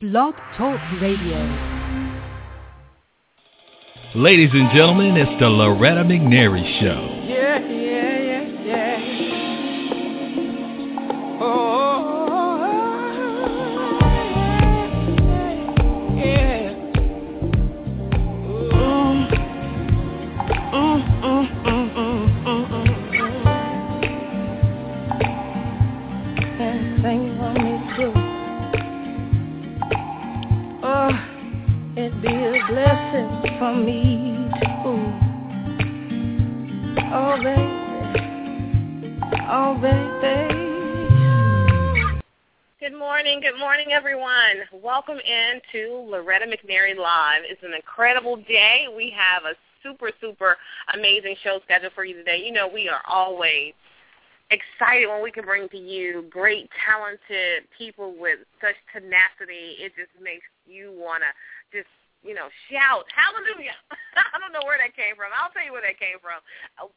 Blog Talk Radio. Ladies and gentlemen, it's the Loretta McNary Show. Welcome in to Loretta McNary Live. It's an incredible day. We have a super, super amazing show scheduled for you today. You know, we are always excited when we can bring to you great, talented people with such tenacity. It just makes you want to just you know, shout, hallelujah. I don't know where that came from. I'll tell you where that came from.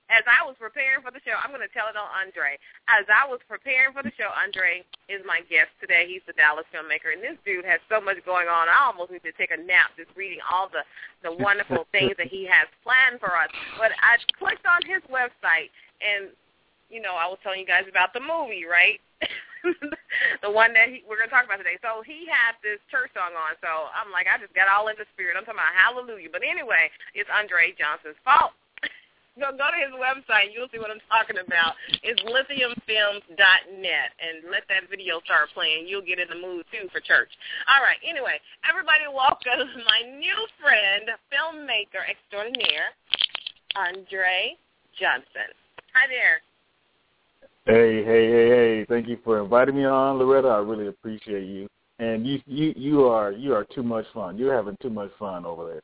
As I was preparing for the show, I'm going to tell it on Andre. As I was preparing for the show, Andre is my guest today. He's the Dallas filmmaker, and this dude has so much going on. I almost need to take a nap just reading all the, the wonderful things that he has planned for us. But I clicked on his website, and, you know, I was telling you guys about the movie, right? the one that he, we're going to talk about today. So he had this church song on. So I'm like, I just got all in the spirit. I'm talking about hallelujah. But anyway, it's Andre Johnson's fault. go go to his website. You'll see what I'm talking about. It's lithiumfilms.net, and let that video start playing. You'll get in the mood too for church. All right. Anyway, everybody, welcome my new friend, filmmaker extraordinaire, Andre Johnson. Hi there. Hey, hey, hey, hey! Thank you for inviting me on, Loretta. I really appreciate you. And you, you, you are, you are too much fun. You're having too much fun over there.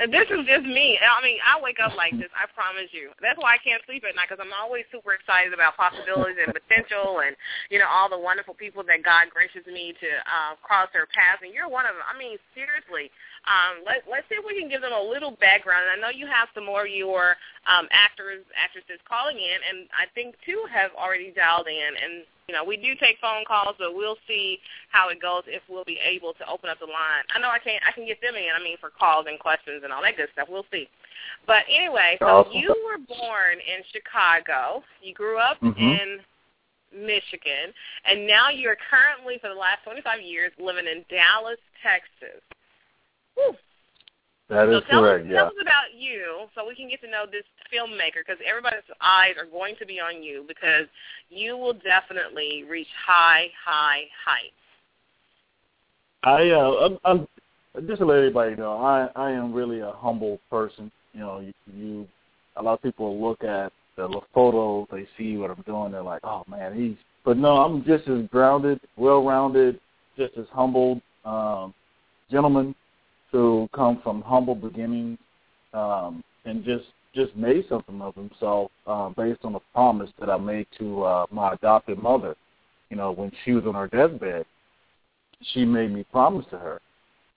And this is just me. I mean, I wake up like this. I promise you. That's why I can't sleep at night because I'm always super excited about possibilities and potential, and you know all the wonderful people that God gracious me to uh, cross their paths. And you're one of them. I mean, seriously. Um, let, let's see if we can give them a little background. And I know you have some more of your um, actors, actresses calling in, and I think two have already dialed in. And you know, we do take phone calls, but we'll see how it goes if we'll be able to open up the line. I know I can I can get them in. I mean, for calls and questions and all that good stuff. We'll see. But anyway, so Awesome. you were born in Chicago. You grew up Mhm. in Michigan, and now you're currently for the last 25 years living in Dallas, Texas. That So tell correct. us, Yeah. tell us about you so we can get to know this filmmaker because everybody's eyes are going to be on you because you will definitely reach high, high heights. I, uh, I'm, I'm just to let everybody know, I, I am really a humble person. You know, you, you a lot of people look at the photos, they see what I'm doing, they're like, oh man, he's. But no, I'm just as grounded, well-rounded, just as humbled, um, gentleman who come from humble beginnings, um, and just just made something of himself uh, based on a promise that I made to uh, my adopted mother. You know, when she was on her deathbed, she made me promise to her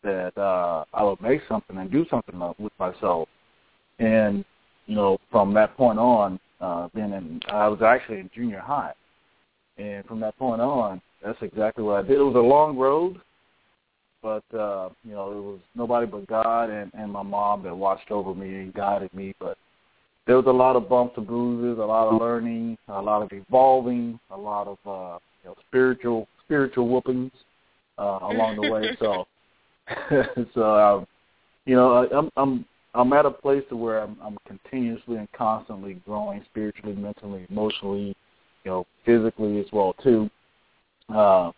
that uh, I would make something and do something with myself. And you know, from that point on, uh, being in, I was actually in junior high, and from that point on, that's exactly what I did. It was a long road, but uh, you know, it was nobody but God and, and my mom that watched over me and guided me. But there was a lot of bumps and bruises, a lot of learning, a lot of evolving, a lot of uh, you know, spiritual spiritual whoopings uh, along the way. So, so um, you know, I, I'm I'm I'm at a place to where I'm, I'm continuously and constantly growing spiritually, mentally, emotionally, you know, physically as well too. Uh,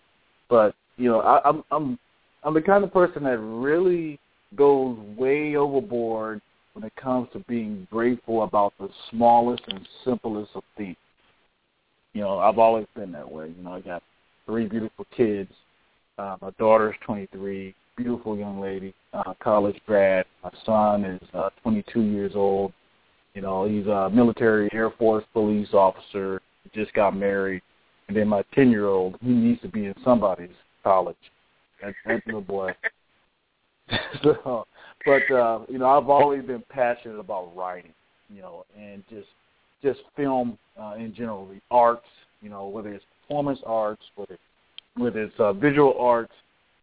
but you know, I, I'm I'm I'm the kind of person that really goes way overboard when it comes to being grateful about the smallest and simplest of things. You know, I've always been that way. You know, I got three beautiful kids. Uh, my daughter's 23, beautiful young lady, uh, college grad. My son is uh, 22 years old. You know, he's a military Air Force police officer. Just got married, and then my 10 year old, he needs to be in somebody's college. That, that little boy. so, but uh, you know, I've always been passionate about writing. You know, and just just film uh, in general, the arts. You know, whether it's performance arts, whether whether it's uh, visual arts,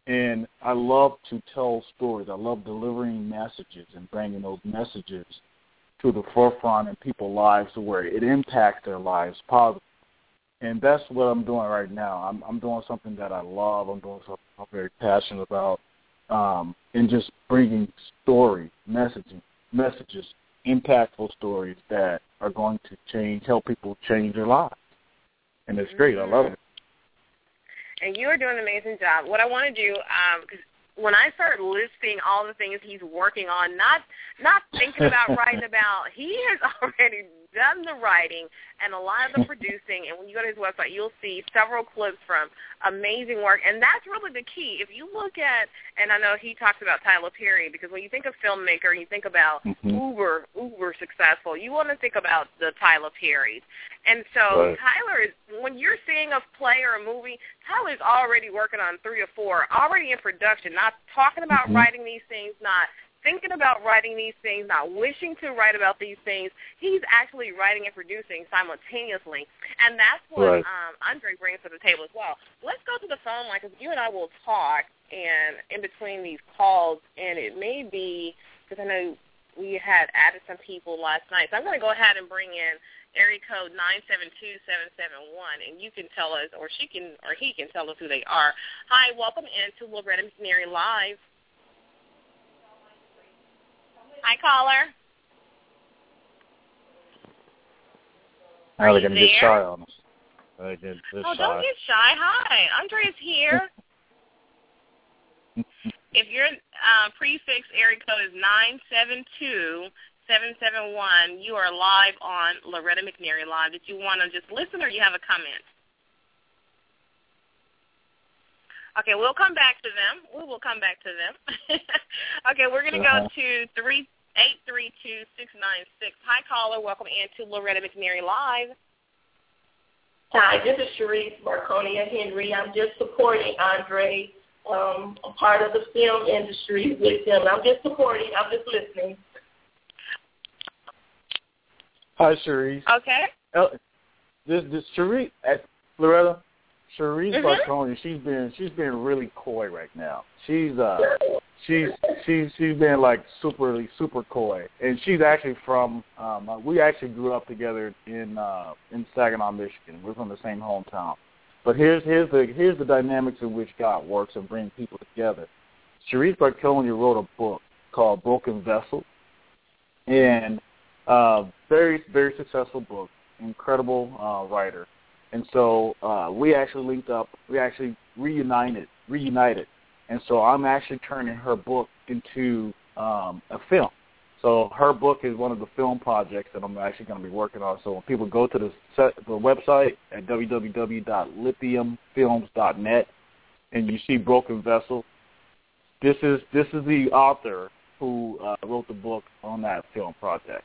And I love to tell stories. I love delivering messages and bringing those messages to the forefront in people's lives to where it impacts their lives positively. And that's what I'm doing right now. I'm, I'm doing something that I love. I'm doing something I'm very passionate about, um, and just bringing story, messaging, messages, impactful stories that are going to change, help people change their lives. And it's great. I love it and you are doing an amazing job. What I want to do, because um, when I start listing all the things he's working on, not not thinking about writing about, he has already done the writing and a lot of the producing. And when you go to his website, you'll see several clips from amazing work. And that's really the key. If you look at, and I know he talks about Tyler Perry, because when you think of filmmaker, and you think about mm-hmm. uber, uber successful. You want to think about the Tyler Perrys. And so right. Tyler is, when you're seeing a play or a movie, Tyler's already working on three or four, already in production, not talking about mm-hmm. writing these things, not thinking about writing these things, not wishing to write about these things. He's actually writing and producing simultaneously, and that's what right. um, Andre brings to the table as well. Let's go to the phone line because you and I will talk, and in between these calls, and it may be because I know we had added some people last night, so I'm going to go ahead and bring in area code nine seven two seven seven one, and you can tell us, or she can, or he can tell us who they are. Hi, welcome into Loretta McNary Live. Hi, caller. Are they going to get shy on us. Get, oh, shy. don't get shy. Hi, Andrea's here. if your uh, prefix area code is nine seven two seven seven one, you are live on Loretta McNary Live. Did you want to just listen or you have a comment? Okay, we'll come back to them. We will come back to them. okay, we're going to uh-huh. go to three eight three two six nine six. Hi, caller. Welcome into Loretta McNary Live. Hi, this is Sharice Marconia Henry. I'm just supporting Andre, um, a part of the film industry with him. I'm just supporting. I'm just listening. Hi, Sharice. Okay. Uh, this this Sharice, uh, Loretta, Sharice mm-hmm. Marconia. She's been she's been really coy right now. She's uh she's she's she's been like super super coy, and she's actually from. Um, uh, we actually grew up together in uh, in Saginaw, Michigan. We're from the same hometown. But here's here's the here's the dynamics in which God works and brings people together. Sharice Marconia wrote a book called Broken Vessel, and uh, very very successful book, incredible uh, writer, and so uh, we actually linked up. We actually reunited reunited and so I'm actually turning her book into um, a film. So her book is one of the film projects that I'm actually going to be working on. So when people go to the set, the website at www.lithiumfilms.net and you see Broken Vessel, this is this is the author who uh, wrote the book on that film project.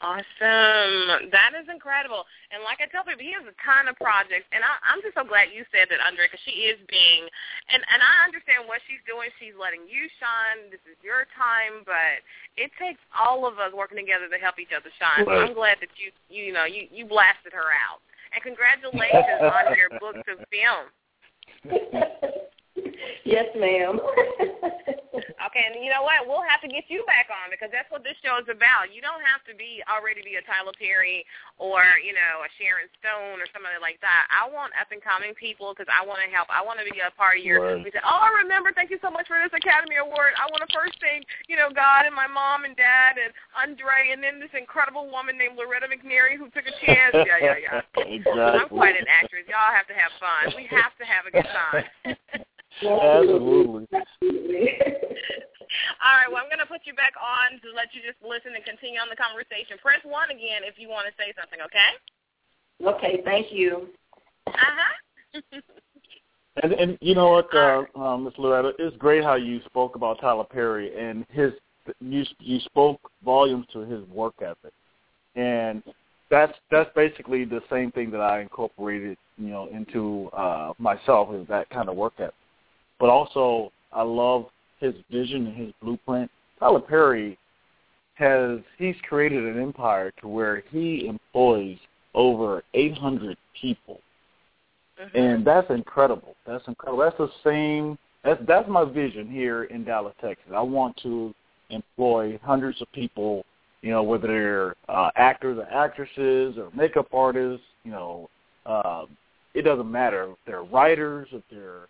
Awesome. That is incredible. And like I tell people, he has a ton of projects. And I, I'm just so glad you said that, Andre, because she is being, and, and I understand what she's doing. She's letting you shine. This is your time. But it takes all of us working together to help each other shine. So I'm glad that you, you, you know, you, you blasted her out. And congratulations on your book to film. yes, ma'am. okay, and you know what? We'll have to get you back on because that's what this show is about. You don't have to be already be a Tyler Perry or you know a Sharon Stone or somebody like that. I want up and coming people because I want to help. I want to be a part of your. Right. We said, oh, I remember. Thank you so much for this Academy Award. I want to first thank you know God and my mom and dad and Andre and then this incredible woman named Loretta McNary who took a chance. Yeah, yeah, yeah. exactly. I'm quite an actress. Y'all have to have fun. We have to have a good time. Absolutely. All right, well, I'm going to put you back on to let you just listen and continue on the conversation. Press 1 again if you want to say something, okay? Okay, thank you. Uh-huh. and, and you know what, uh, um, Ms. Loretta, it's great how you spoke about Tyler Perry and his you you spoke volumes to his work ethic, and that's that's basically the same thing that I incorporated, you know, into uh, myself is that kind of work ethic but also I love his vision and his blueprint. Tyler Perry has he's created an empire to where he employs over 800 people, Mhm. and that's incredible. That's incredible. That's the same. That's that's my vision here in Dallas, Texas. I want to employ hundreds of people. You know, whether they're uh, actors or actresses or makeup artists. You know, uh, it doesn't matter if they're writers, if they're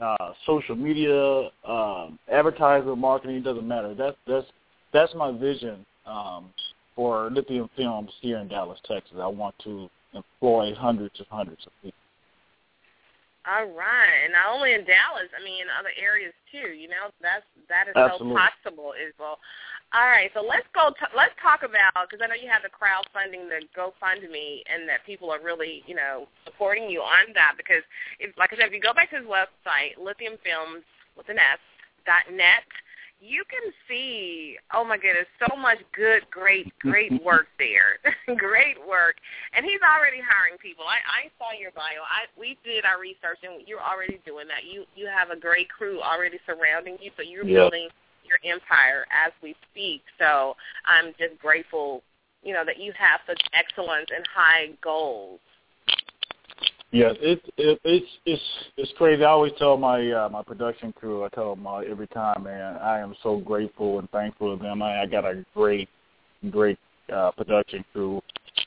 uh, social media, um, advertising, marketing. It doesn't matter. That's that's that's my vision um, for Lithium Films here in Dallas, Texas. I want to employ hundreds and hundreds of people. All right, and not only in Dallas, I mean in other areas too. You know, that's that is Absolutely. so possible as well. All right, so let's go. T- let's talk about because I know you have the crowdfunding, the GoFundMe, and that people are really, you know, supporting you on that. Because, if, like I said, if you go back to his website, Lithium Films with an S dot net, you can see, oh my goodness, so much good, great, great work there. great work. And he's already hiring people. I, I saw your bio. I we did our research and you're already doing that. You you have a great crew already surrounding you, so you're Yeah. building your empire as we speak. So I'm just grateful, you know, that you have such excellence and high goals. Yes, it, it it's it's it's crazy. I always tell my uh, my production crew. I tell them uh, every time, man. I am so grateful and thankful to them. I, I got a great, great uh, production crew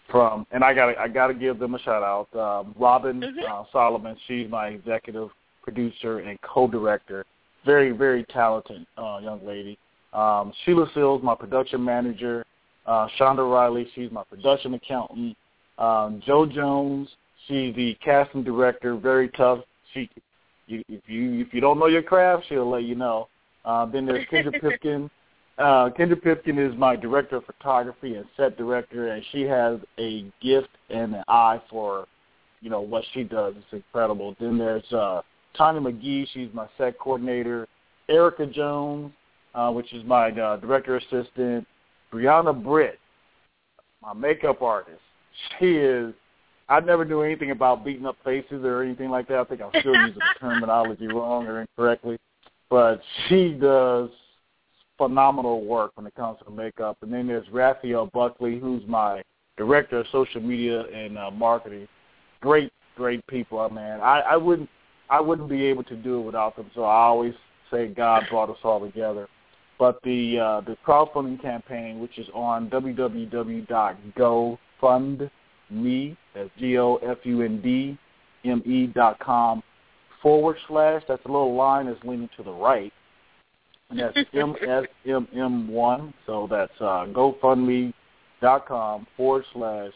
from, and I got I got to give them a shout out. Um, Robin Mhm. uh, Solomon, she's my executive producer and co-director. Very very talented uh, young lady. Um, Sheila Sills, my production manager. Uh, Shonda Riley, she's my production accountant. Um, Joe Jones, she's the casting director. Very tough. She, you, if you if you don't know your craft, she'll let you know. Uh, then there's Kendra Pipkin. Uh, Kendra Pipkin is my director of photography and set director, and she has a gift and an eye for, you know, what she does. It's incredible. Then there's uh, Tanya McGee. She's my set coordinator. Erica Jones, uh, which is my uh, director assistant. Brianna Britt, my makeup artist. She is. I never knew anything about beating up faces or anything like that. I think I'm still using the terminology wrong or incorrectly, but she does phenomenal work when it comes to makeup. And then there's Raphael Buckley, who's my director of social media and uh, marketing. Great, great people, man. I, I wouldn't, I wouldn't be able to do it without them. So I always say God brought us all together. But the uh, the crowdfunding campaign, which is on www.gofundme, that's G O F U N D M E dot com forward slash. That's a little line that's leaning to the right, and that's MSMM1. So that's uh, GoFundMe dot com forward slash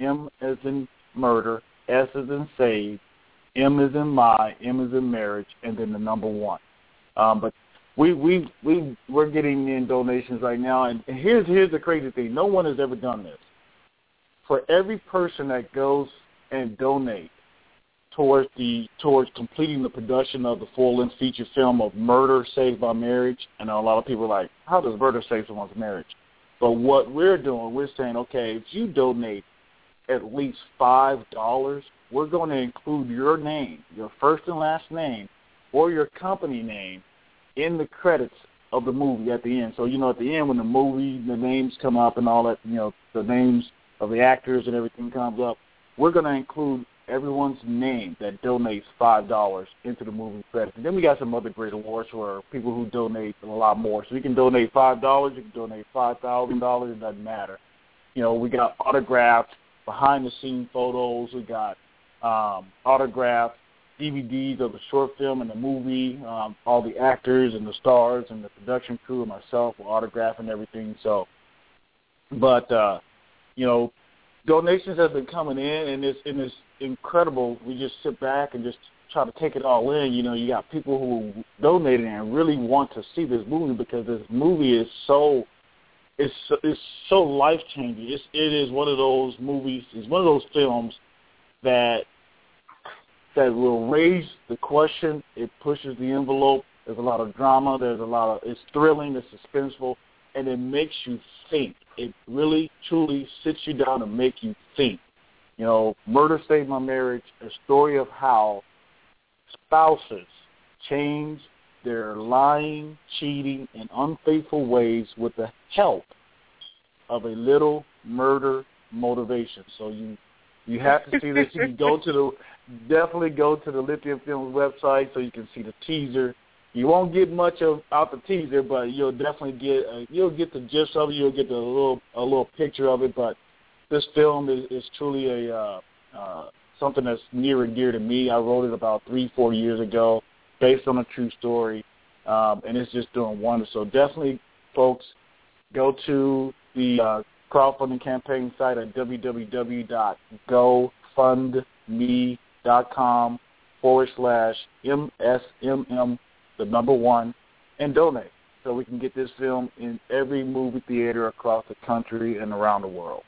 M as in murder, S as in save, M is in my, M is in marriage, and then the number one. Um, but we we we we're getting in donations right now, and here's here's the crazy thing: no one has ever done this. For every person that goes and donates towards the towards completing the production of the full length feature film of Murder Saved by Marriage, and a lot of people are like, how does murder save someone's marriage? But what we're doing, we're saying, okay, if you donate at least five dollars, we're going to include your name, your first and last name, or your company name in the credits of the movie at the end. So you know, at the end when the movie, the names come up and all that, you know, the names of the actors and everything comes up, we're going to include everyone's name that donates five dollars into the movie credits. And then we got some other great awards for people who donate a lot more. So you can donate five dollars, you can donate five thousand dollars, it doesn't matter. You know, we got autographed behind the scene photos, we got um autographed DVDs of the short film and the movie, um, all the actors and the stars and the production crew and myself were autographing everything. So but uh, you know, donations have been coming in, and it's and it's incredible. We just sit back and just try to take it all in. You know, you got people who donated and really want to see this movie because this movie is so it's it's so life changing. It's it is one of those movies. It's one of those films that that will raise the question. It pushes the envelope. There's a lot of drama. There's a lot of it's thrilling. It's suspenseful, and it makes you think. It really truly sits you down and make you think. You know, Murder Saved My Marriage, a story of how spouses change their lying, cheating, and unfaithful ways with the help of a little murder motivation. So you You have to see this. You can go to the definitely go to the Lithium Films website so you can see the teaser. You won't get much of out the teaser, but you'll definitely get uh, you'll get the gist of it. You'll get the little a little picture of it. But this film is, is truly a uh, uh, something that's near and dear to me. I wrote it about three four years ago, based on a true story, um, and it's just doing wonders. So definitely, folks, go to the uh, crowdfunding campaign site at www.gofundme.com forward slash MSMM, the number one, and donate so we can get this film in every movie theater across the country and around the world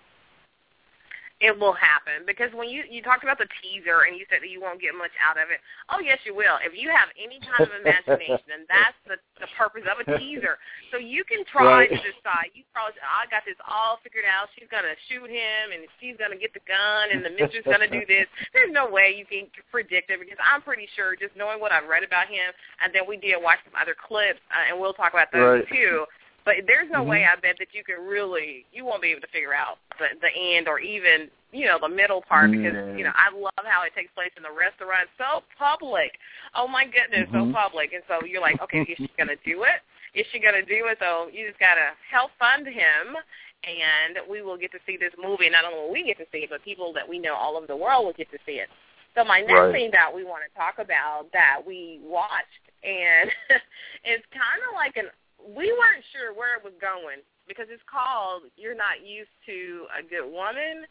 it will happen because when you you talked about the teaser and you said that you won't get much out of it. Oh yes, you will. If you have any kind of imagination, and that's the the purpose of a teaser. So you can try right. to decide. You probably I got this all figured out. She's gonna shoot him and she's gonna get the gun and the mistress gonna do this. There's no way you can predict it because I'm pretty sure just knowing what I've read about him and then we did watch some other clips uh, and we'll talk about those right. too but there's no mm-hmm. way I bet that you can really you won't be able to figure out the the end or even you know the middle part because mm-hmm. you know I love how it takes place in the restaurant. So public. Oh my goodness, mm-hmm. so public. And so you're like, okay, is she gonna do it? Is she gonna do it? So you just gotta help fund him. And we will get to see this movie. Not only will we get to see it, but people that we know all over the world will get to see it. So my next right. thing that we want to talk about that we watched, and it's kind of like an we weren't sure where it was going because it's called "You're Not Used to a Good Woman."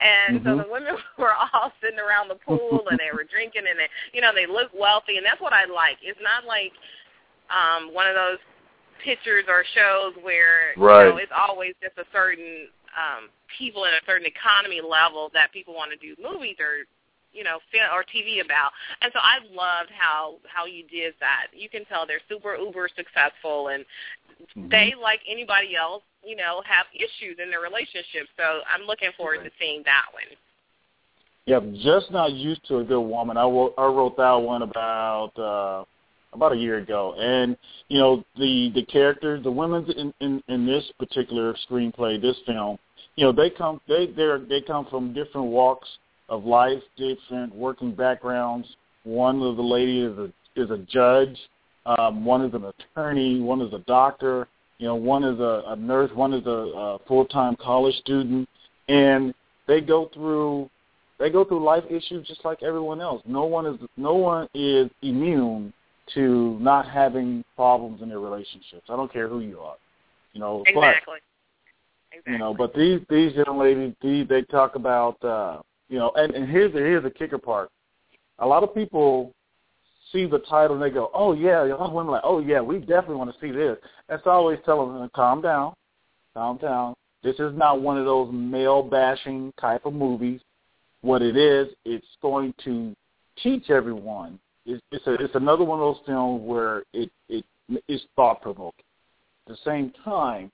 And mm-hmm. so the women were all sitting around the pool and they were drinking and they, you know, they look wealthy and that's what I like. It's not like um one of those pictures or shows where right. you know it's always just a certain um people in a certain economy level that people want to do movies or you know film or TV about. And so I loved how how you did that. You can tell they're super uber successful and mm-hmm. they like anybody else, you know, have issues in their relationship. So I'm looking forward right. to seeing that one. Yeah, just not used to a good woman. I wrote I wrote that one about uh about a year ago, and you know the the characters, the women in in, in this particular screenplay, this film, you know they come they they they come from different walks of life, different working backgrounds. One of the ladies is a is a judge, um, one is an attorney, one is a doctor, you know, one is a, a nurse, one is a, a full time college student, and they go through they go through life issues just like everyone else. No one is no one is immune to not having problems in their relationships. I don't care who you are. You know, exactly. But, exactly. You know, but these these young ladies, these they talk about uh you know, and, and here's the here's the kicker part. A lot of people see the title and they go, "Oh yeah," a lot of women are like, "Oh yeah, we definitely want to see this." That's always telling them, "Calm down, calm down. This is not one of those male bashing type of movies. What it is, it's going to teach everyone. It's, it's a it's another one of those films where it it is thought provoking. At the same time,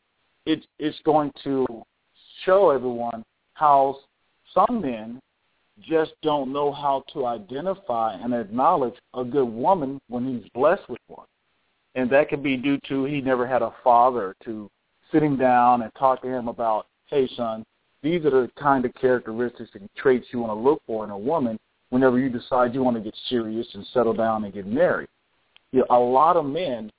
it it's going to show everyone how some men just don't know how to identify and acknowledge a good woman when he's blessed with one. And that could be due to he never had a father to sitting down and talk to him about, hey, son, these are the kind of characteristics and traits you want to look for in a woman whenever you decide you want to get serious and settle down and get married. You know, a lot of men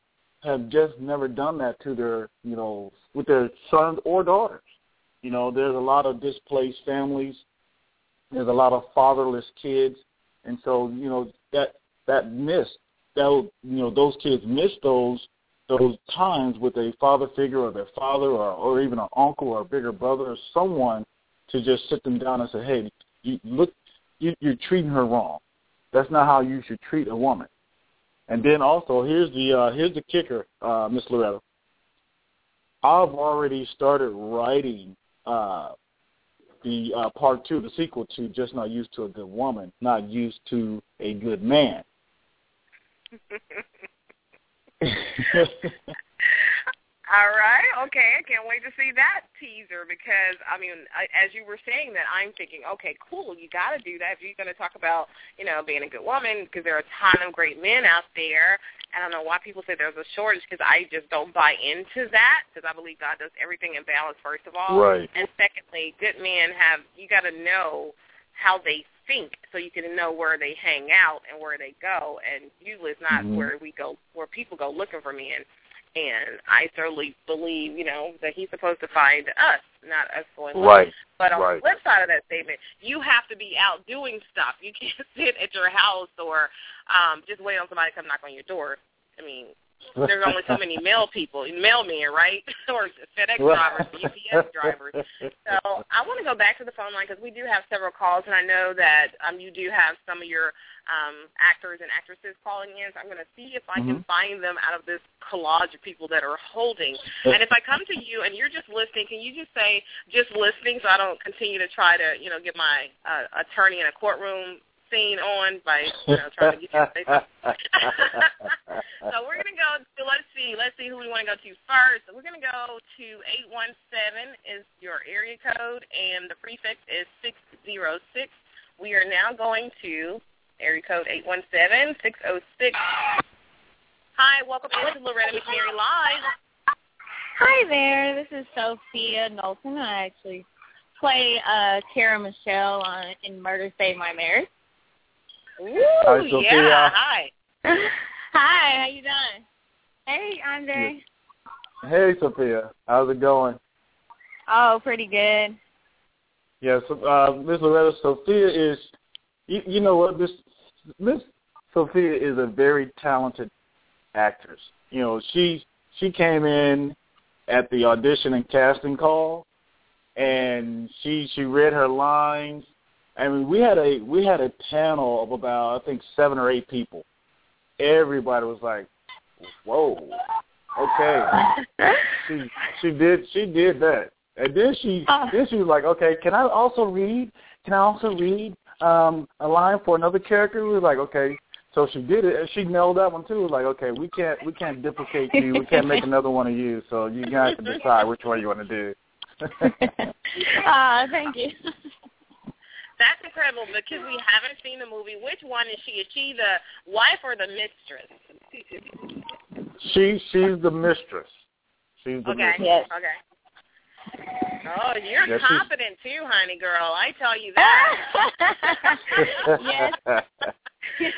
have just never done that to their, you know, with their sons or daughters. You know, there's a lot of displaced families. There's a lot of fatherless kids, and so you know that that miss that you know those kids miss those those times with a father figure or their father or or even an uncle or a bigger brother or someone to just sit them down and say, hey, you look, you, you're treating her wrong. That's not how you should treat a woman. And then also here's the uh, here's the kicker, uh, Miss Loretta. I've already started writing uh, the uh, part two, the sequel to Just Not Used to a Good Woman, Not Used to a Good Man. All right. Okay. I can't wait to see that teaser because I mean, as you were saying that, I'm thinking, okay, cool. You got to do that if you're going to talk about, you know, being a good woman because there are a ton of great men out there. I don't know why people say there's a shortage because I just don't buy into that because I believe God does everything in balance first of all, right. and secondly, good men have you got to know how they think, so you can know where they hang out and where they go. And usually, it's not Mhm. where we go, where people go looking for me. And I certainly believe, you know, that he's supposed to find us, not us going. Right. But on right. the flip side of that statement, you have to be out doing stuff. You can't sit at your house or um, just wait on somebody to come knock on your door. I mean, there's only so many mail people, mailmen, right? or FedEx drivers, UPS drivers. So I want to go back to the phone line because we do have several calls, and I know that um, you do have some of your um, actors and actresses calling in. So I'm going to see if I can Mhm. find them out of this collage of people that are holding. And if I come to you and you're just listening, can you just say just listening so I don't continue to try to, you know, get my uh, attorney in a courtroom scene on by, you know, trying to get you to say so we're gonna go to let's see, let's see who we want to go to first. So we're gonna go to eight one seven is your area code and the prefix is six zero six. We are now going to area code eight one seven six oh six. Hi, welcome into Loretta McNary Live. Hi there, this is Sophia Knowlton. I actually play uh Kara Michelle on in Murder Save My Marriage. Ooh, Hi, Sophia. yeah, hi. Hi, how you doing? Hey, Andre. hey, Sophia. How's it going? Oh, pretty good. Yes, uh, Miss Loretta, Sophia is, you, you know what, Miss Miss Sophia is a very talented actress. You know, she she came in at the audition and casting call, and she she read her lines. I mean, we had a we had a panel of about I think seven or eight people. Everybody was like, "Whoa, okay." she she did she did that, and then she Oh. then she was like, "Okay, can I also read? Can I also read um a line for another character?" We were like, "Okay." So she did it, and she nailed that one too. Like, okay, we can't we can't duplicate you. We can't make another one of you. So you guys can decide which one you want to do. Ah, thank you. That's incredible because we haven't seen the movie. Which one is she? Is she the wife or the mistress? she she's the mistress. She's the Okay. mistress. Yes. Okay. Oh, you're Yeah, she's- confident too, honey girl. I tell you that. yes.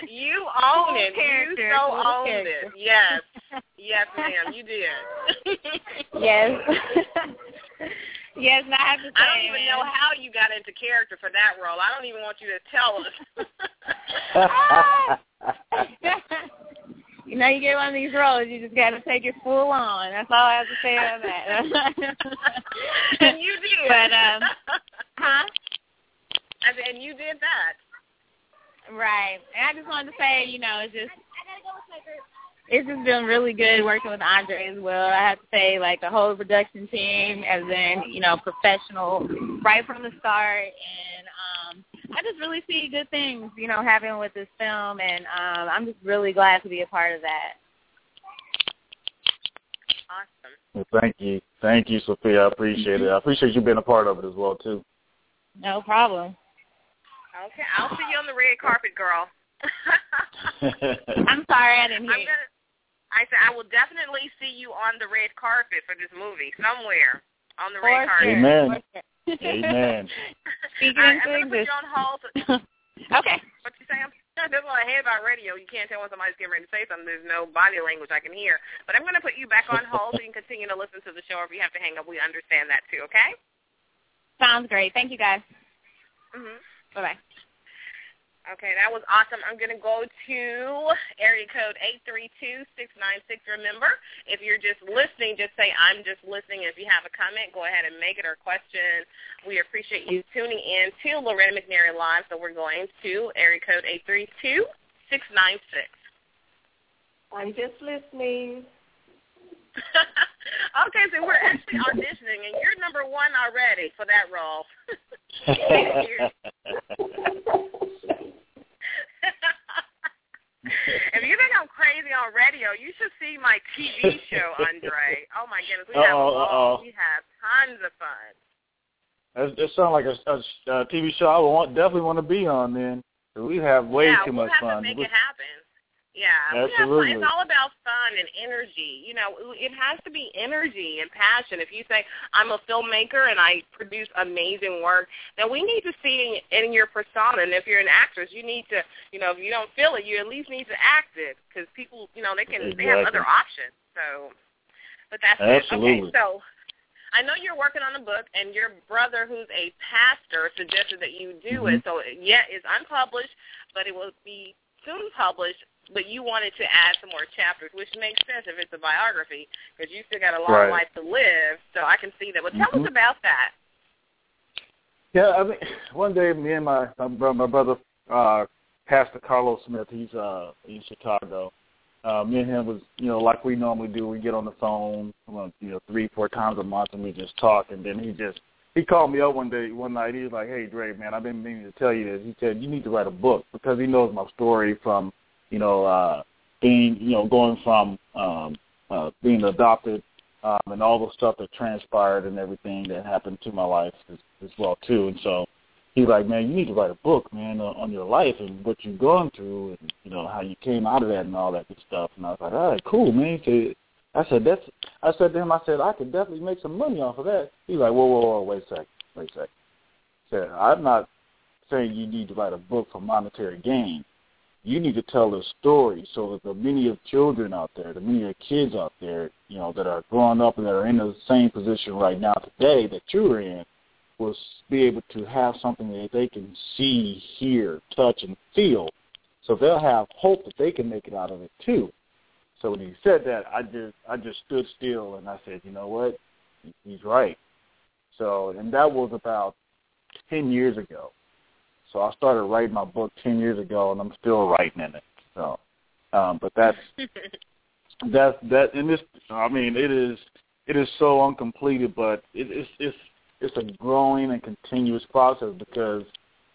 you own it. Character, You so full owned character. it. Yes. Yes, ma'am. You did. Yes. Yes, I have to say, I don't even know how you got into character for that role. I don't even want you to tell us. you know, you get one of these roles, you just got to take it full on. That's all I have to say on that. and you did. But, um, huh? I said, and you did that. Right. And I just wanted to say, you know, it's just it's just been really good working with Andre as well. I have to say, like the whole production team, as in, you know, professional right from the start, and um, I just really see good things, you know, happening with this film, and um, I'm just really glad to be a part of that. Awesome. Well, thank you, thank you, Sophia. I appreciate it. I appreciate you being a part of it as well too. No problem. Okay, I'll see you on the red carpet, girl. I'm sorry I didn't hear I'm you. gonna. I said I will definitely see you on the red carpet for this movie somewhere on the red carpet. Amen. Amen. Speaking All right, into I'm gonna put you on hold. okay. What you saying? That's what I hear about radio. You can't tell when somebody's getting ready to say something. There's no body language I can hear. But I'm going to put you back on hold so you can continue to listen to the show. If you have to hang up, we understand that too. Okay? Sounds great. Thank you, guys. Mhm. Bye-bye. Okay, that was awesome. I'm going to go to area code 832-696. Remember, if you're just listening, just say, I'm just listening. If you have a comment, go ahead and make it or question. We appreciate you tuning in to Loretta McNary Live. So we're going to area code 832-696. I'm just listening. okay, so we're actually auditioning, and you're number one already for that role. if you think I'm crazy on radio, you should see my TV show, Andre. Oh my goodness, we have Uh-oh, uh-oh. we have tons of fun. That, that sounds like a, a, a TV show I would want, definitely want to be on. Then we have way yeah, too we'll much have fun. to make We- it happen. Yeah, Absolutely. it's all about fun and energy. You know, it has to be energy and passion. If you say I'm a filmmaker and I produce amazing work, then we need to see in your persona. And if you're an actress, you need to, you know, if you don't feel it, you at least need to act it because people, you know, they can exactly. they have other options. So, but that's Absolutely. it. Okay, so. I know you're working on a book, and your brother, who's a pastor, suggested that you do mm-hmm. it. So, yeah, it's unpublished, but it will be soon published but you wanted to add some more chapters, which makes sense if it's a biography because you still got a long right. life to live. So I can see that. But tell mm-hmm. us about that. Yeah, I mean, one day me and my my, my brother, uh, Pastor Carlos Smith, he's uh in Chicago. Uh, me and him was, you know, like we normally do. We get on the phone, you know, three, four times a month, and we just talk. And then he just he called me up one day, one night. He was like, "Hey, Dre, man, I've been meaning to tell you this." He said, "You need to write a book because he knows my story from you know, uh, being, you know, going from um, uh, being adopted um, and all the stuff that transpired and everything that happened to my life as, as well too. And so he's like, man, you need to write a book, man, uh, on your life and what you've gone through and you know how you came out of that and all that good stuff. And I was like, all right, cool, man. He I said that's. I said to him, I said I could definitely make some money off of that. He's like, whoa, whoa, whoa, wait a second, wait a second. I said I'm not saying you need to write a book for monetary gain you need to tell a story so that the many of children out there, the many of kids out there, you know, that are growing up and that are in the same position right now today that you're in, will be able to have something that they can see, hear, touch, and feel. So they'll have hope that they can make it out of it too. So when he said that, I just I just stood still and I said, you know what, he's right. So and that was about ten years ago. So I started writing my book ten years ago, and I'm still writing in it. So, um, but that's that's that, and this. I mean, it is it is so uncompleted, but it, it's it's it's a growing and continuous process because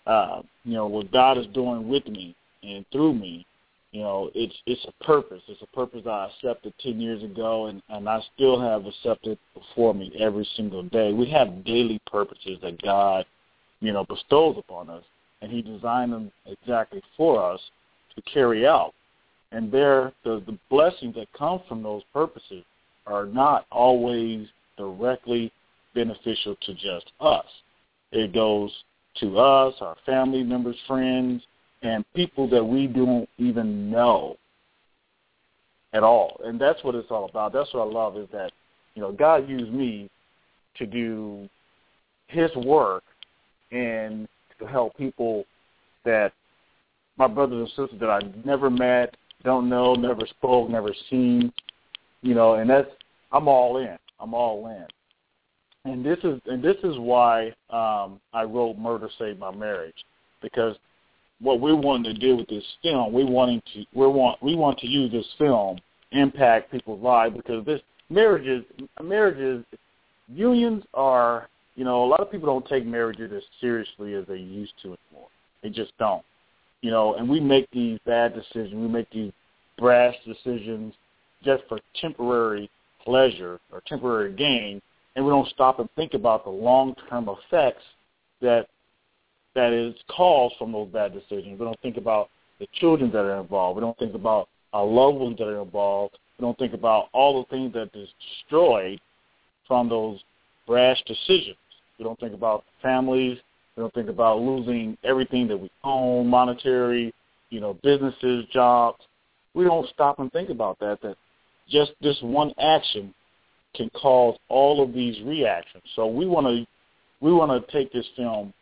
uh, you know what God is doing with me and through me. You know, it's it's a purpose. It's a purpose I accepted ten years ago, and and I still have accepted before me every single day. We have daily purposes that God, you know, bestows upon us, and he designed them exactly for us to carry out. And there, the, the blessings that come from those purposes are not always directly beneficial to just us. It goes to us, our family members, friends, and people that we don't even know at all. And that's what it's all about. That's what I love is that, you know, God used me to do his work and to help people that my brothers and sisters that I never met, don't know, never spoke, never seen, you know, and that's I'm all in. I'm all in. And this is and this is why um, I wrote Murder Saved My Marriage because what we wanted to do with this film, we wanting to we want we want to use this film impact people's lives because this marriages marriages unions are you know, a lot of people don't take marriages as seriously as they used to anymore. They just don't. You know, and we make these bad decisions, we make these brash decisions just for temporary pleasure or temporary gain, and we don't stop and think about the long-term effects that that is caused from those bad decisions. We don't think about the children that are involved. We don't think about our loved ones that are involved. We don't think about all the things that is destroyed from those brash decisions. We don't think about families. We don't think about losing everything that we own, monetary, you know, businesses, jobs. We don't stop and think about that, that just this one action can cause all of these reactions. So we want to we want to take this film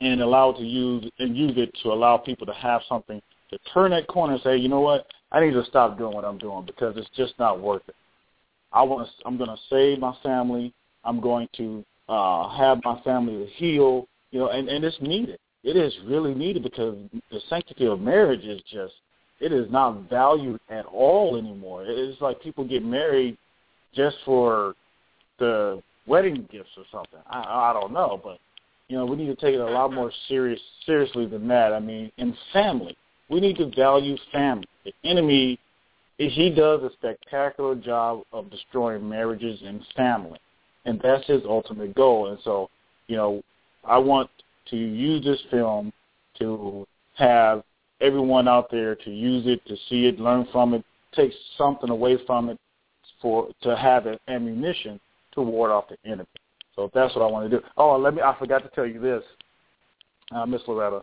and allow it to use and use it to allow people to have something to turn that corner and say, you know what, I need to stop doing what I'm doing because it's just not worth it. I want to. I'm going to save my family. I'm going to uh, have my family to heal, you know, and, and it's needed. It is really needed because the sanctity of marriage is just, it is not valued at all anymore. It's like people get married just for the wedding gifts or something. I, I don't know, but you know, we need to take it a lot more serious seriously than that. I mean, in family, we need to value family. The enemy, he does a spectacular job of destroying marriages and family and that's his ultimate goal. And so, you know, I want to use this film to have everyone out there to use it, to see it, learn from it, take something away from it, for to have it ammunition to ward off the enemy. So that's what I want to do. Oh, let me. I forgot to tell you this, uh, Miss Loretta.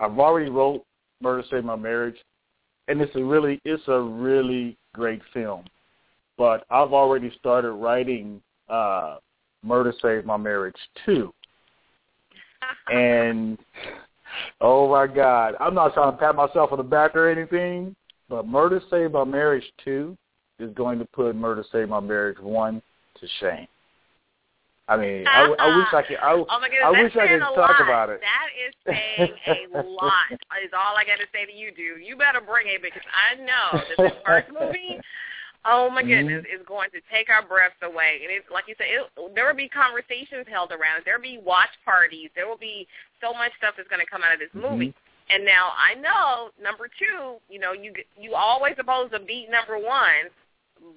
I've already wrote Murder Saved My Marriage, and it's a really it's a really great film. But I've already started writing uh, Murder Saved My Marriage too, and oh my God, I'm not trying to pat myself on the back or anything, but Murder Saved My Marriage two is going to put Murder Saved My Marriage one to shame. I mean, I, I wish I could. I, oh my goodness, I wish I could talk lot. about it. That is saying a lot. Is all I got to say to you, dude. You better bring it because I know that this first movie. Oh my goodness, mm-hmm. is going to take our breaths away, and it's like you said, it, there will be conversations held around it. There will be watch parties. There will be so much stuff that's going to come out of this movie. Mm-hmm. And now I know number two, you know, you you always supposed to beat number one,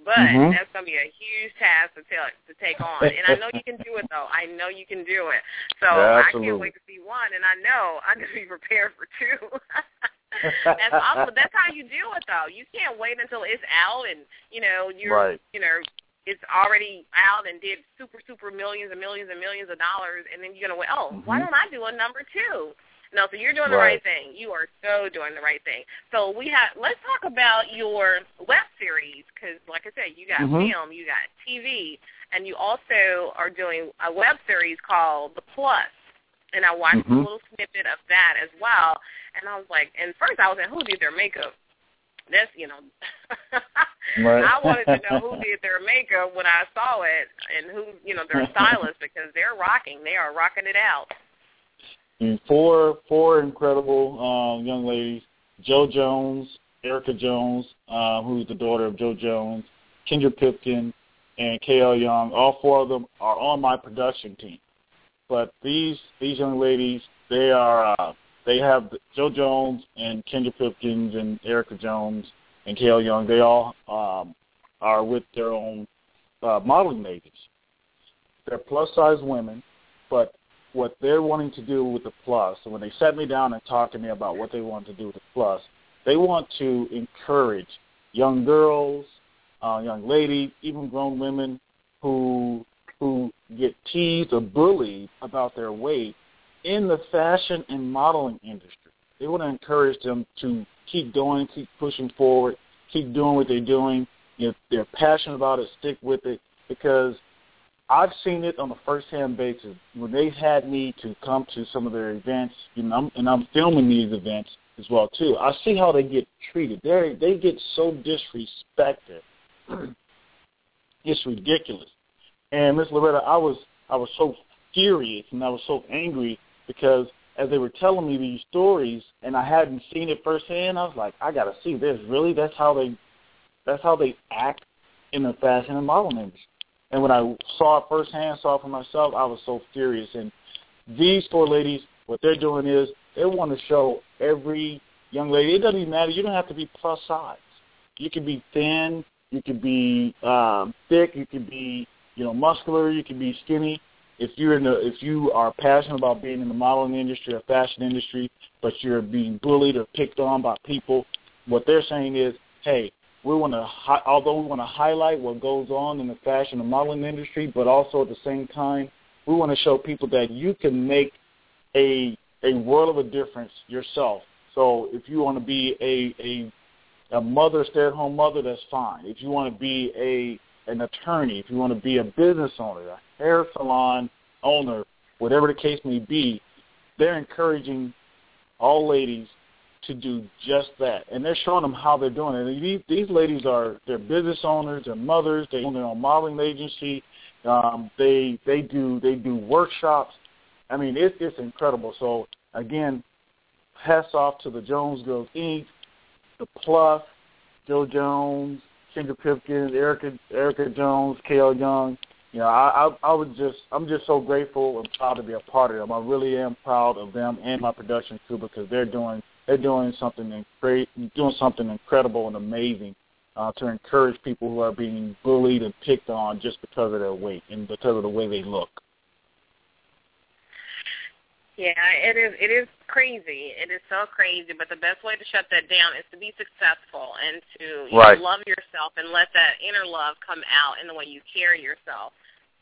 but Mhm. that's gonna be a huge task to tell to take on. And I know you can do it though. I know you can do it. So I can't wait to see one, and I know I'm gonna be prepared for two. that's awesome. That's how you do it though. You can't wait until it's out and you know you're Right. you know it's already out and did super super millions and millions and millions of dollars, and then you're gonna wait. Oh, why Mhm. don't I do a number two? No, so you're doing the right Right. thing. You are so doing the right thing. So we have. Let's talk about your web series because, like I said, you got Mhm. film, you got TV, and you also are doing a web series called The Plus. And I watched a Mhm. little snippet of that as well, and I was like, and first I was like, who did their makeup? That's you know, Right. I wanted to know who did their makeup when I saw it, and who you know their stylist because they're rocking. They are rocking it out. And four four incredible um, young ladies: Joe Jones, Erica Jones, uh, who's the daughter of Joe Jones, Kendra Pipkin, and K.L. Young. All four of them are on my production team. But these these young ladies, they are uh, they have Joe Jones and Kendra Pipkins and Erica Jones and K.L. Young. They all um, are with their own uh, modeling agency. They're plus size women, but what they're wanting to do with the plus, when they sat me down and talked to me about what they want to do with the plus, they want to encourage young girls, uh, young ladies, even grown women who who get teased or bullied about their weight in the fashion and modeling industry. They want to encourage them to keep going, keep pushing forward, keep doing what they're doing. If they're passionate about it, stick with it because I've seen it on a first-hand basis when they've had me to come to some of their events, you know, I'm, and I'm filming these events as well too. I see how they get treated. They they get so disrespected. it's ridiculous. And Miss Loretta, I was I was so furious and I was so angry because as they were telling me these stories and I hadn't seen it firsthand, I was like, I got to see this. Really, that's how they that's how they act in the fashion and modeling industry. And when I saw it firsthand, saw it for myself, I was so furious. And these four ladies, what they're doing is they want to show every young lady. It doesn't even matter. You don't have to be plus size. You can be thin. You can be um, thick. You can be you know muscular. You can be skinny. If you're in the if you are passionate about being in the modeling industry or fashion industry, but you're being bullied or picked on by people, what they're saying is, hey, we want to, hi- although we want to highlight what goes on in the fashion and modeling industry, but also at the same time, we want to show people that you can make a a world of a difference yourself. So if you want to be a a, a mother, stay-at-home mother, that's fine. If you want to be a an attorney, if you want to be a business owner, a hair salon owner, whatever the case may be, they're encouraging all ladies to do just that, and they're showing them how they're doing it. These, these ladies are they're business owners, they're mothers, they own their own modeling agency. Um, they they do they do workshops. I mean, it's it's incredible. So again, hats off to the Jones Girls Inc., the Plus, Joe Jones, Kendra Pipkins, Erica Erica Jones, K.L. Young. You know, I, I I would just I'm just so grateful and proud to be a part of them. I really am proud of them and my production crew because they're doing they're doing something great, doing something incredible and amazing uh, to encourage people who are being bullied and picked on just because of their weight and because of the way they look. Yeah, it is. It is crazy. It is so crazy. But the best way to shut that down is to be successful and to you right. know, love yourself and let that inner love come out in the way you carry yourself.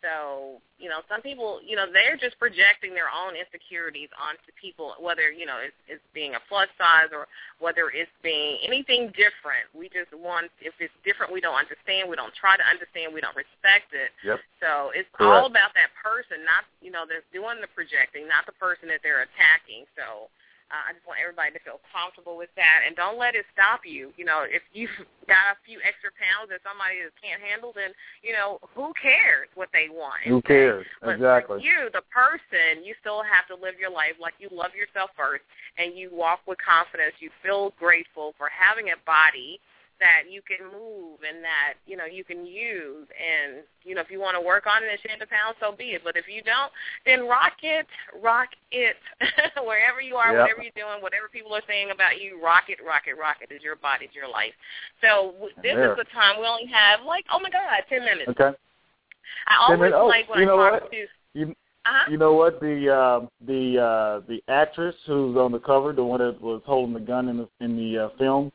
So, you know, some people, you know, they're just projecting their own insecurities onto people, whether, you know, it's, it's being a plus size or whether it's being anything different. We just want, if it's different, we don't understand. We don't try to understand. We don't respect it. Yep. So it's Correct. all about that person, not, you know, that's doing the projecting, not the person that they're attacking. So, uh, I just want everybody to feel comfortable with that, and don't let it stop you. You know, if you've got a few extra pounds that somebody can't handle, then you know who cares what they want. Who cares? But exactly. For you, the person, you still have to live your life like you love yourself first, and you walk with confidence. You feel grateful for having a body that you can move and that you know you can use and you know if you want to work on it and shed the pounds so be it but if you don't then rock it rock it wherever you are yep. whatever you're doing whatever people are saying about you rock it rock it rock it is your body it's your life so this there. is the time we only have like oh my god ten minutes okay i always oh, like when you i know talk what? to you uh-huh. You know what? The uh, the uh, the actress who's on the cover, the one that was holding the gun in the in the uh, film,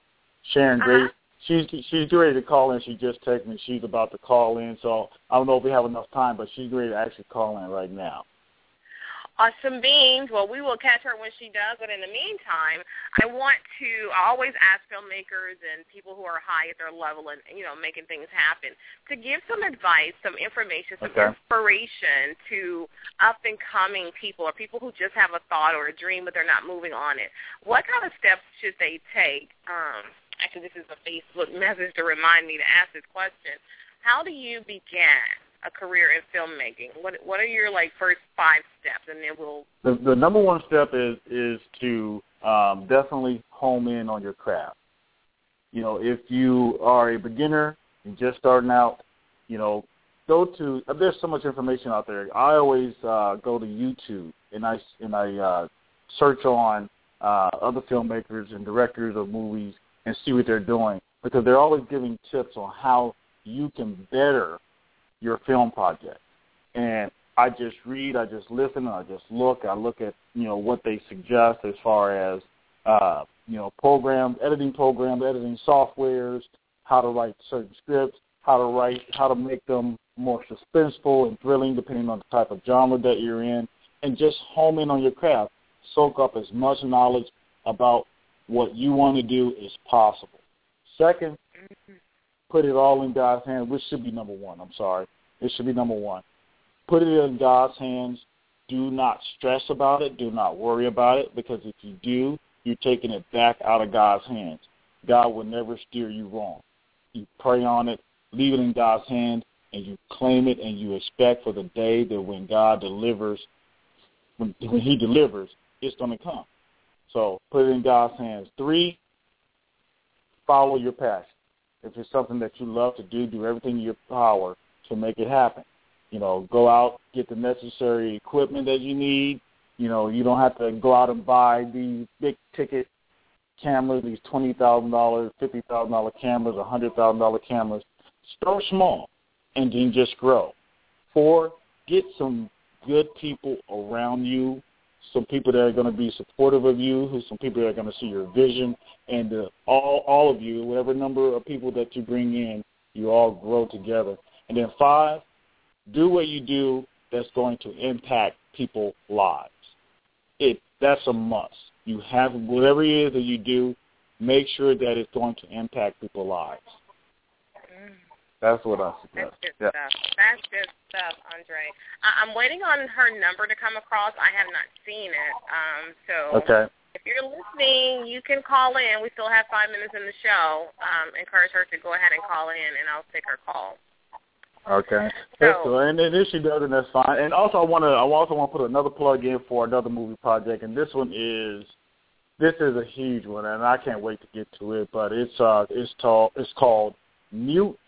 Sharon Uh-huh. Grace. She's she's ready to call in. She just texted me. She's about to call in. So I don't know if we have enough time, but she's ready to actually call in right now. Awesome beans. Well, we will catch her when she does. But in the meantime, I want to I always ask filmmakers and people who are high at their level and you know making things happen to give some advice, some information, some Okay. inspiration to up and coming people or people who just have a thought or a dream but they're not moving on it. What kind of steps should they take? Um, actually, this is a Facebook message to remind me to ask this question. How do you begin a career in filmmaking? What What are your like first five steps, and then we'll. The the number one step is is to um, definitely home in on your craft. You know, if you are a beginner and just starting out, you know, go to. There's so much information out there. I always uh, go to YouTube and I and I uh, search on uh, other filmmakers and directors of movies and see what they're doing because they're always giving tips on how you can better your film project. And I just read, I just listen, I just look. I look at you know what they suggest as far as uh, you know programs, editing programs, editing softwares, how to write certain scripts, how to write, how to make them more suspenseful and thrilling depending on the type of genre that you're in, and just home in on your craft. Soak up as much knowledge about what you want to do is possible. Second, mm-hmm. put it all in God's hands, which should be number one. I'm sorry. It should be number one. Put it in God's hands. Do not stress about it. Do not worry about it because if you do, you're taking it back out of God's hands. God will never steer you wrong. You pray on it, leave it in God's hands, and you claim it and you expect for the day that when God delivers, when, when he delivers, it's going to come. So put it in God's hands. Three, follow your passion. If it's something that you love to do, do everything in your power to make it happen. You know, go out, get the necessary equipment that you need. You know, you don't have to go out and buy these big ticket cameras, these twenty thousand dollars, fifty thousand dollar cameras, a hundred thousand dollar cameras. Start small and then just grow. Four, get some good people around you, some people that are going to be supportive of you, who some people that are going to see your vision, and uh, all all of you, whatever number of people that you bring in, you all grow together. And then five, do what you do that's going to impact people's lives. It that's a must. You have whatever it is that you do, make sure that it's going to impact people's lives. That's what I suggest. That's good Yeah. stuff. That's good stuff, Andre. I- I'm waiting on her number to come across. I have not seen it. Um, so Okay. if you're listening, you can call in. We still have five minutes in the show. Um, encourage her to go ahead and call in, and I'll take her call. Okay. So- cool. And then if she doesn't, that's fine. And also, I want to, I also want to put another plug in for another movie project, and this one is, this is a huge one, and I can't wait to get to it. But it's, uh, it's called, it's called Mute,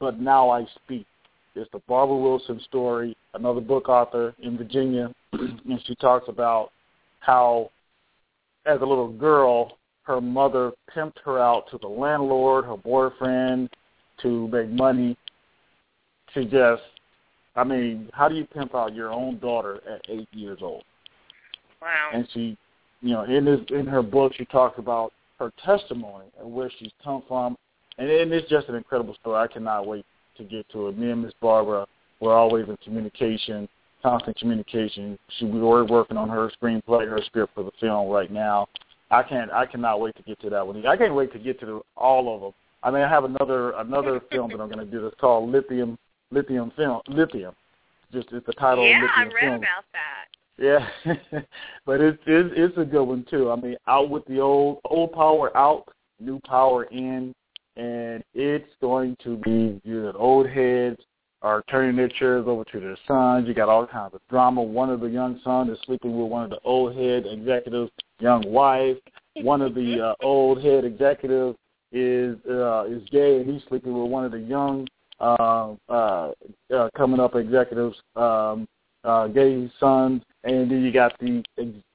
but Now I Speak. It's the Barbara Wilson story, another book author in Virginia, and she talks about how, as a little girl, her mother pimped her out to the landlord, her boyfriend, to make money to just, I mean, how do you pimp out your own daughter at eight years old? Wow. And she, you know, in this in her book, she talks about her testimony and where she's come from, and, and it's just an incredible story. I cannot wait to get to it. Me and Miss Barbara we're always in communication, constant communication. She we're working on her screenplay, her script for the film right now. I can't I cannot wait to get to that one. I can't wait to get to the, all of them. I mean, I have another another film that I'm going to do that's called Lithium Lithium Film Lithium. Just it's the title. Of the Yeah, of I read film. about that. Yeah, but it's, it's it's a good one too. I mean, out with the old old power out, new power in, and it's going to be good. Old heads are turning their chairs over to their sons. You got all kinds of drama. One of the young sons is sleeping with one of the old head executives' young wife. One of the uh, old head executives is uh, is gay, and he's sleeping with one of the young uh, uh, uh, coming up executives' um, uh, gay sons. And then you got the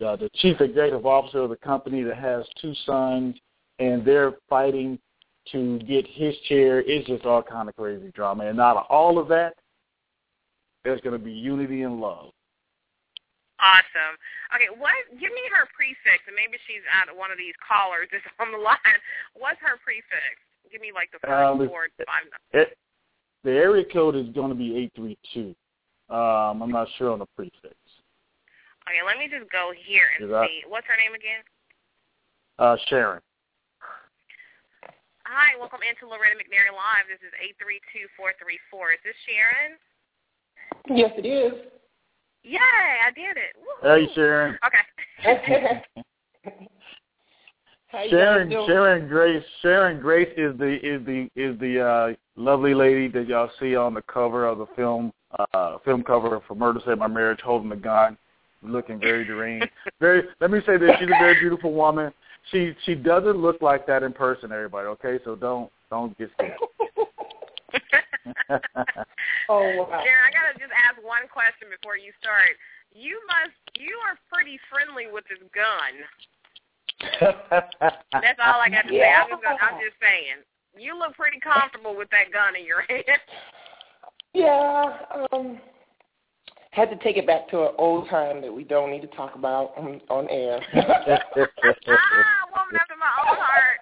uh, the chief executive officer of the company that has two sons, and they're fighting to get his chair. It's just all kind of crazy drama. And out of all of that, there's going to be unity and love. Awesome. Okay, what? Give me her prefix, and maybe she's out one of these callers is on the line. What's her prefix? Give me like the first Um, four, five. It, the area code is going to be eight three two. Um, I'm not sure on the prefix. Okay, let me just go here and see. What's her name again? Uh, Sharon. Hi, welcome into Loretta McNary Live. This is eight three two four three four. Is this Sharon? Yes, it is. Yay, I did it. Hey, Woohoo. Sharon. Okay. Sharon. Sharon Grace, Sharon Grace is the is the is the uh, lovely lady that y'all see on the cover of the film uh, film cover for Murder Saved My Marriage, holding the gun, looking very deranged. very. Let me say this: she's a very beautiful woman. She she doesn't look like that in person, everybody. Okay, so don't don't get scared. oh wow. Sharon, I gotta just ask one question before you start. You must, you are pretty friendly with this gun. That's all I got to say. I'm just, gonna, I'm just saying. You look pretty comfortable with that gun in your hand. Yeah, um, had to take it back to an old time that we don't need to talk about on, on air. ah, woman after my own heart.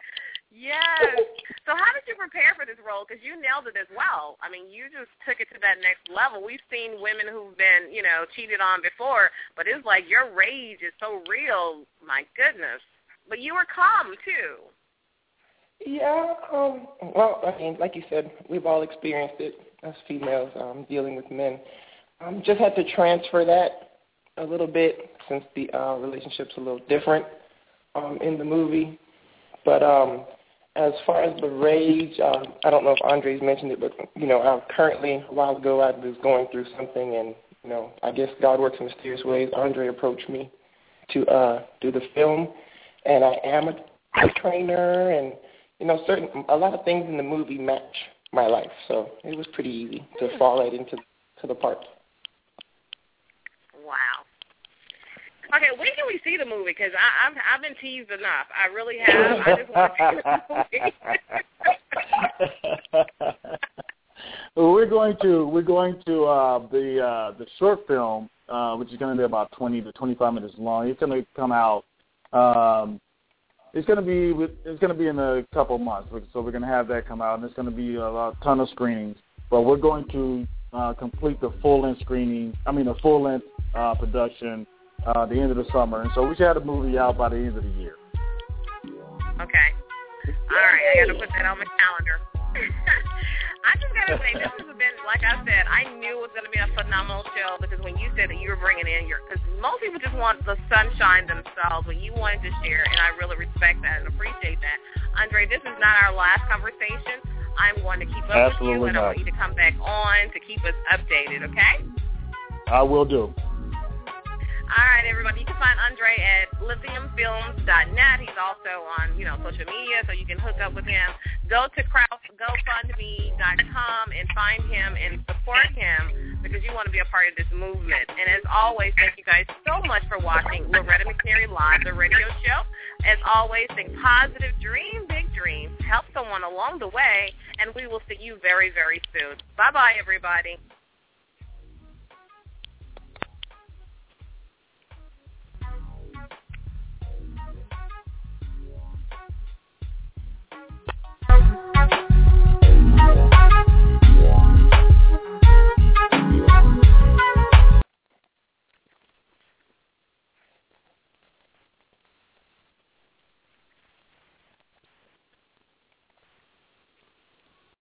Yes. So how did you prepare for this role? Because you nailed it as well. I mean, you just took it to that next level. We've seen women who've been, you know, cheated on before, but it's like your rage is so real. My goodness. But you were calm too. yeah, um, well, I mean, like you said, we've all experienced it as females um, dealing with men. Um, just had to transfer that a little bit since the uh, relationship's a little different um, in the movie. But um, as far as the rage, um, I don't know if Andre's mentioned it, but you know, I currently a while ago I was going through something, and you know, I guess God works in mysterious ways. Andre approached me to uh, do the film, and I am a trainer, and you know, certain a lot of things in the movie match my life, so it was pretty easy to fall right into to the part. Wow. Okay, when can we see the movie? Because I've I've been teased enough. I really have. I just want to see the movie. well, we're going to we're going to uh, the uh, the short film, uh, which is going to be about twenty to twenty five minutes long. It's going to come out. Um, it's going to be with, it's going to be in a couple months, so we're going to have that come out, and it's going to be a, lot, ton of screenings. But we're going to uh, complete the full length screening. I mean, the full length uh, production uh, the end of the summer, and so we should have the movie out by the end of the year. Okay. All right, I got to put that on my calendar. I just got to say, this has been, like I said, I knew it was going to be a phenomenal show because when you said that you were bringing in your, because most people just want the sunshine themselves, but you wanted to share, and I really respect that and appreciate that. Andre, this is not our last conversation. I'm going to keep up Absolutely with you, and I not. want you to come back on to keep us updated, okay? I will do. All right, everybody. You can find Andre at lithiumfilms.net. He's also on, you know, social media, so you can hook up with him. Go to crowd, GoFundMe.com and find him and support him because you want to be a part of this movement. And as always, thank you guys so much for watching Loretta McNary Live, the radio show. As always, think positive, dream big dreams, help someone along the way, and we will see you very, very soon. Bye-bye, everybody. Yeah.